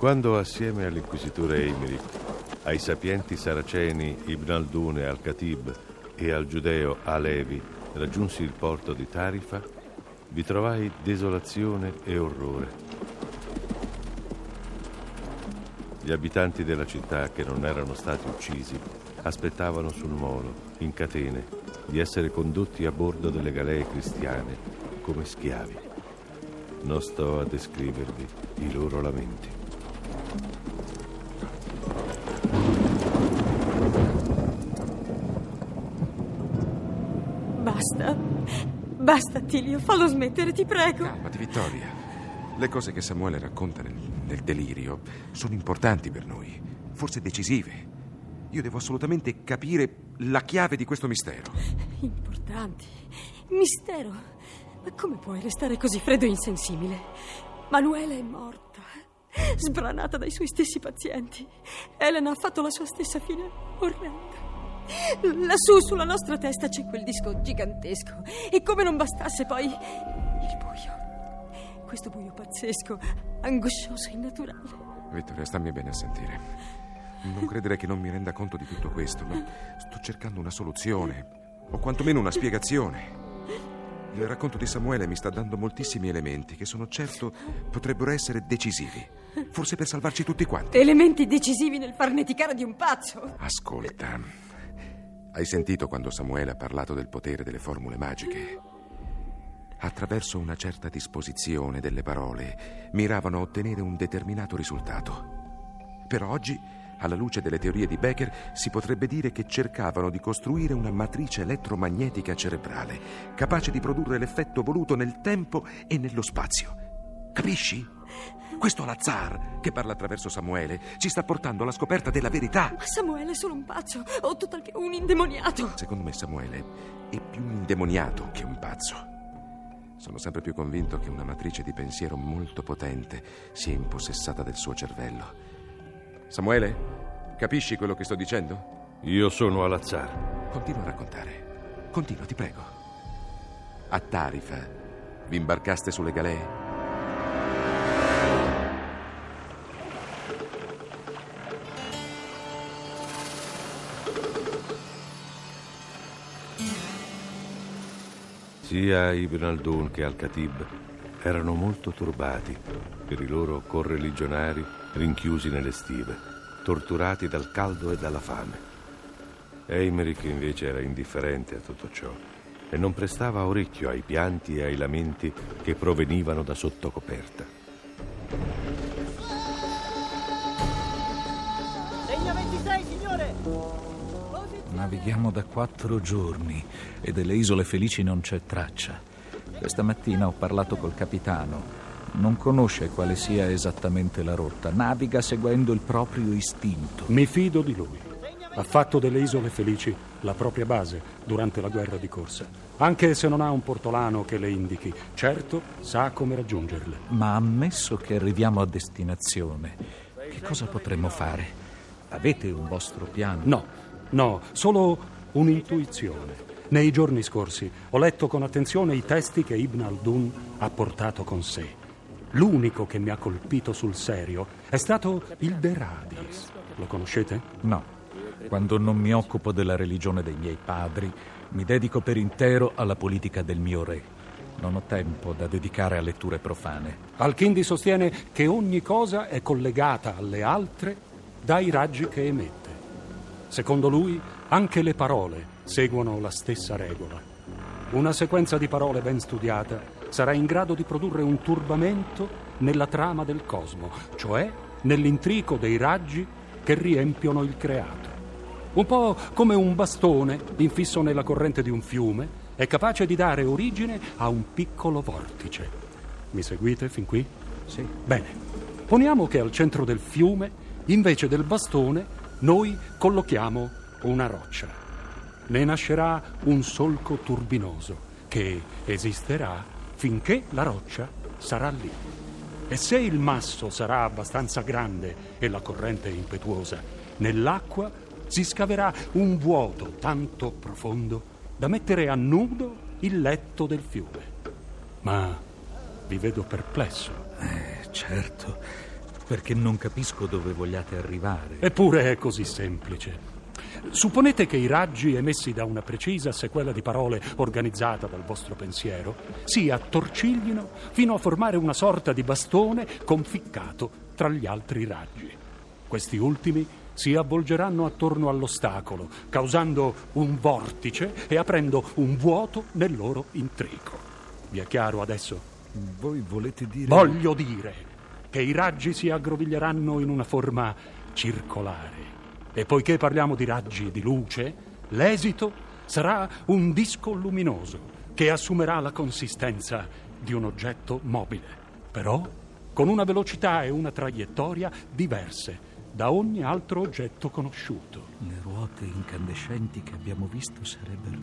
Quando assieme all'inquisitore Emmerich, ai sapienti saraceni Ibn Aldun e Al-Khatib e al giudeo Alevi raggiunsi il porto di Tarifa, vi trovai desolazione e orrore. Gli abitanti della città che non erano stati uccisi aspettavano sul molo, in catene, di essere condotti a bordo delle galee cristiane come schiavi. Non sto a descrivervi i loro lamenti. Basta, Tilio, fallo smettere, ti prego. Calmati, Vittoria. Le cose che Samuele racconta nel, nel delirio sono importanti per noi, forse decisive. Io devo assolutamente capire la chiave di questo mistero. Importanti. Mistero. Ma come puoi restare così freddo e insensibile? Manuela è morta. Sbranata dai suoi stessi pazienti. Elena ha fatto la sua stessa fine orrenda. Lassù sulla nostra testa c'è quel disco gigantesco. E come non bastasse poi il buio. Questo buio pazzesco, angoscioso e innaturale. Vittoria, stammi bene a sentire. Non credere che non mi renda conto di tutto questo, ma sto cercando una soluzione, o quantomeno una spiegazione. Il racconto di Samuele mi sta dando moltissimi elementi che sono certo potrebbero essere decisivi. Forse per salvarci tutti quanti. Elementi decisivi nel farneticare di un pazzo. Ascolta, hai sentito quando Samuele ha parlato del potere delle formule magiche? Attraverso una certa disposizione delle parole miravano a ottenere un determinato risultato. Per oggi, alla luce delle teorie di Becker, si potrebbe dire che cercavano di costruire una matrice elettromagnetica cerebrale, capace di produrre l'effetto voluto nel tempo e nello spazio. Capisci? Questo Lazar, che parla attraverso Samuele, ci sta portando alla scoperta della verità. Ma Samuele è solo un pazzo, o tutt'al più un indemoniato. Secondo me Samuele è più un indemoniato che un pazzo. Sono sempre più convinto che una matrice di pensiero molto potente sia impossessata del suo cervello. Samuele, capisci quello che sto dicendo? Io sono Alazzar. Continua a raccontare. Continua, ti prego. A Tarifa vi imbarcaste sulle galee? Sia Ibn Aldun che Al-Khatib erano molto turbati per i loro correligionari rinchiusi nelle stive, torturati dal caldo e dalla fame. Eimerick invece era indifferente a tutto ciò e non prestava orecchio ai pianti e ai lamenti che provenivano da sotto coperta. Segno 26, signore! Navighiamo da quattro giorni e delle isole felici non c'è traccia. Questa mattina ho parlato col capitano. Non conosce quale sia esattamente la rotta. Naviga seguendo il proprio istinto. Mi fido di lui. Ha fatto delle isole felici la propria base durante la guerra di corsa. Anche se non ha un portolano che le indichi, certo sa come raggiungerle. Ma ammesso che arriviamo a destinazione, che cosa potremmo fare? Avete un vostro piano? No, no, solo un'intuizione. Nei giorni scorsi ho letto con attenzione i testi che Ibn Aldun ha portato con sé. l'unico che mi ha colpito sul serio è stato il De Radis. Lo conoscete? No. Quando non mi occupo della religione dei miei padri, mi dedico per intero alla politica del mio re. Non ho tempo da dedicare a letture profane. Alchindi sostiene che ogni cosa è collegata alle altre dai raggi che emette. Secondo lui, anche le parole seguono la stessa regola. Una sequenza di parole ben studiata sarà in grado di produrre un turbamento nella trama del cosmo, cioè nell'intrico dei raggi che riempiono il creato. Un po' come un bastone infisso nella corrente di un fiume è capace di dare origine a un piccolo vortice. Mi seguite fin qui? Sì. Bene. Poniamo che al centro del fiume, invece del bastone, noi collochiamo una roccia. Ne nascerà un solco turbinoso che esisterà finché la roccia sarà lì. E se il masso sarà abbastanza grande e la corrente impetuosa, nell'acqua si scaverà un vuoto tanto profondo da mettere a nudo il letto del fiume. Ma vi vedo perplesso. Eh, certo, perché non capisco dove vogliate arrivare. Eppure è così semplice. Supponete che i raggi emessi da una precisa sequela di parole organizzata dal vostro pensiero si attorciglino fino a formare una sorta di bastone conficcato tra gli altri raggi. Questi ultimi si avvolgeranno attorno all'ostacolo, causando un vortice e aprendo un vuoto nel loro intrico. Vi è chiaro adesso? Voi volete dire... Voglio dire che i raggi si aggroviglieranno in una forma circolare. E poiché parliamo di raggi di luce, l'esito sarà un disco luminoso che assumerà la consistenza di un oggetto mobile, però con una velocità e una traiettoria diverse da ogni altro oggetto conosciuto. Le ruote incandescenti che abbiamo visto sarebbero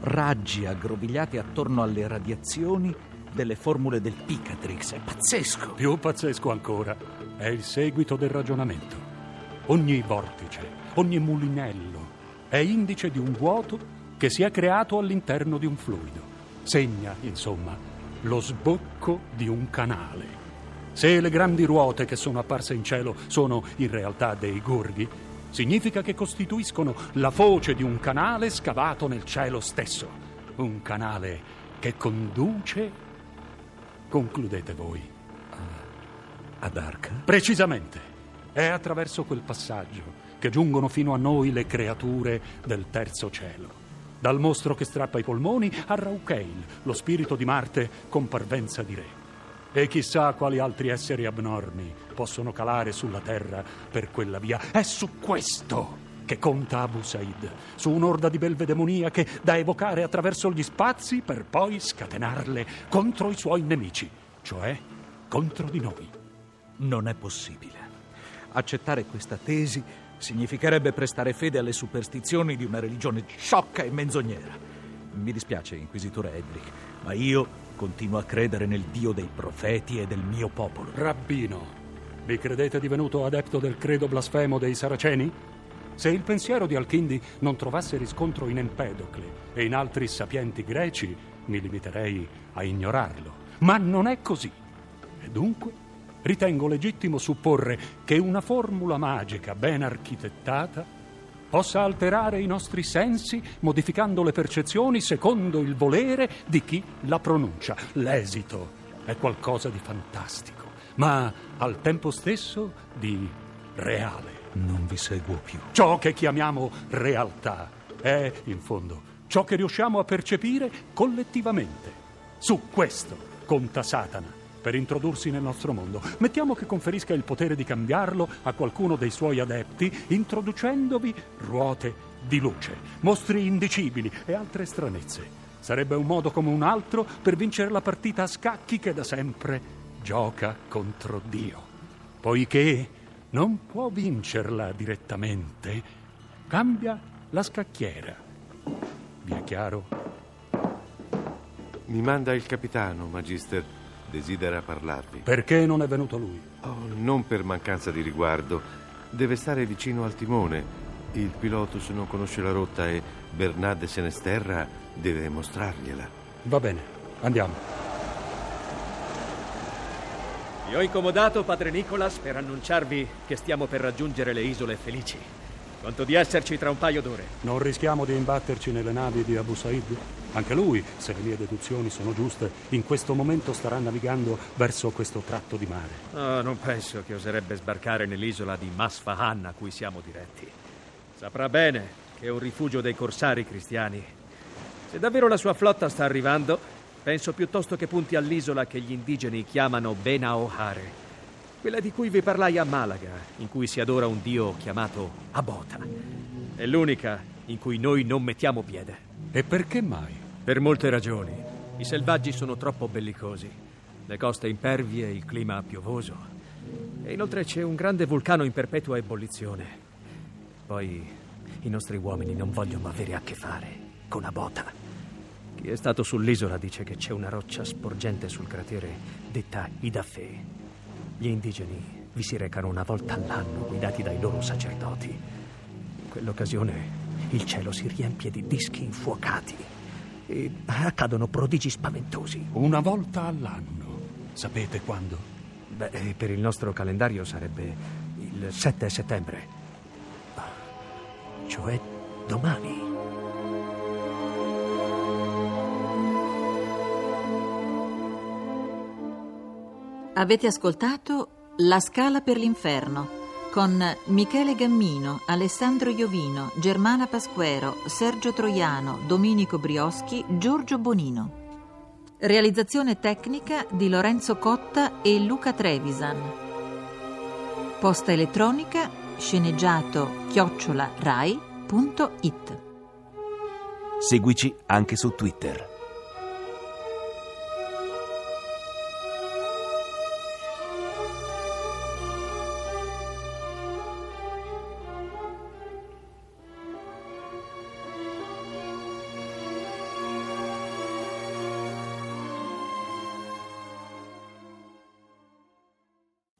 raggi aggrovigliati attorno alle radiazioni delle formule del Picatrix. È pazzesco. Più pazzesco ancora è il seguito del ragionamento. Ogni vortice, ogni mulinello è indice di un vuoto che si è creato all'interno di un fluido. Segna, insomma, lo sbocco di un canale. Se le grandi ruote che sono apparse in cielo sono in realtà dei gorghi, significa che costituiscono la foce di un canale scavato nel cielo stesso. Un canale che conduce. Concludete voi. Ad Arca? Precisamente. È attraverso quel passaggio che giungono fino a noi le creature del terzo cielo. Dal mostro che strappa i polmoni a Raukeil, lo spirito di Marte con parvenza di re. E chissà quali altri esseri abnormi possono calare sulla terra per quella via. È su questo che conta Abu Said, su un'orda di belve demoniache da evocare attraverso gli spazi per poi scatenarle contro i suoi nemici, cioè contro di noi. Non è possibile. Accettare questa tesi significherebbe prestare fede alle superstizioni di una religione sciocca e menzognera. Mi dispiace, Inquisitore Edric, ma io continuo a credere nel Dio dei profeti e del mio popolo. Rabbino, vi credete divenuto adepto del credo blasfemo dei Saraceni? Se il pensiero di Alchindi non trovasse riscontro in Empedocle e in altri sapienti greci, mi limiterei a ignorarlo. Ma non è così. E dunque ritengo legittimo supporre che una formula magica ben architettata possa alterare i nostri sensi modificando le percezioni secondo il volere di chi la pronuncia. L'esito è qualcosa di fantastico, ma al tempo stesso di reale. Non vi seguo più. Ciò che chiamiamo realtà è, in fondo, ciò che riusciamo a percepire collettivamente. Su questo conta Satana per introdursi nel nostro mondo. Mettiamo che conferisca il potere di cambiarlo a qualcuno dei suoi adepti, introducendovi ruote di luce, mostri indicibili e altre stranezze. Sarebbe un modo come un altro per vincere la partita a scacchi che da sempre gioca contro Dio. Poiché non può vincerla direttamente, cambia la scacchiera. Vi è chiaro? Mi manda il capitano, Magister. Desidera parlarvi. Perché non è venuto lui? Oh, non per mancanza di riguardo. Deve stare vicino al timone. Il pilotus non conosce la rotta e Bernarde Senesterra deve mostrargliela. Va bene, andiamo. Vi ho incomodato, padre Nicolas, per annunciarvi che stiamo per raggiungere le isole felici. Conto di esserci tra un paio d'ore. Non rischiamo di imbatterci nelle navi di Abu Said? Anche lui, se le mie deduzioni sono giuste, in questo momento starà navigando verso questo tratto di mare. Oh, non penso che oserebbe sbarcare nell'isola di Masfahan a cui siamo diretti. Saprà bene che è un rifugio dei corsari cristiani. Se davvero la sua flotta sta arrivando, penso piuttosto che punti all'isola che gli indigeni chiamano Bena Ohare, quella di cui vi parlai a Malaga, in cui si adora un dio chiamato Abota. È l'unica in cui noi non mettiamo piede. E perché mai? Per molte ragioni. I selvaggi sono troppo bellicosi, le coste impervie, il clima piovoso. E inoltre c'è un grande vulcano in perpetua ebollizione. Poi i nostri uomini non vogliono avere a che fare con Abota. Chi è stato sull'isola dice che c'è una roccia sporgente sul cratere detta Idafè. Gli indigeni vi si recano una volta all'anno guidati dai loro sacerdoti. In quell'occasione il cielo si riempie di dischi infuocati e accadono prodigi spaventosi. Una volta all'anno. Sapete quando? Beh, per il nostro calendario sarebbe il 7 settembre. Cioè domani. Avete ascoltato La Scala per l'Inferno con Michele Gammino, Alessandro Iovino, Germana Pasquero, Sergio Troiano, Domenico Brioschi, Giorgio Bonino. Realizzazione tecnica di Lorenzo Cotta e Luca Trevisan. Posta elettronica sceneggiato chiocciola rai.it. Seguici anche su Twitter.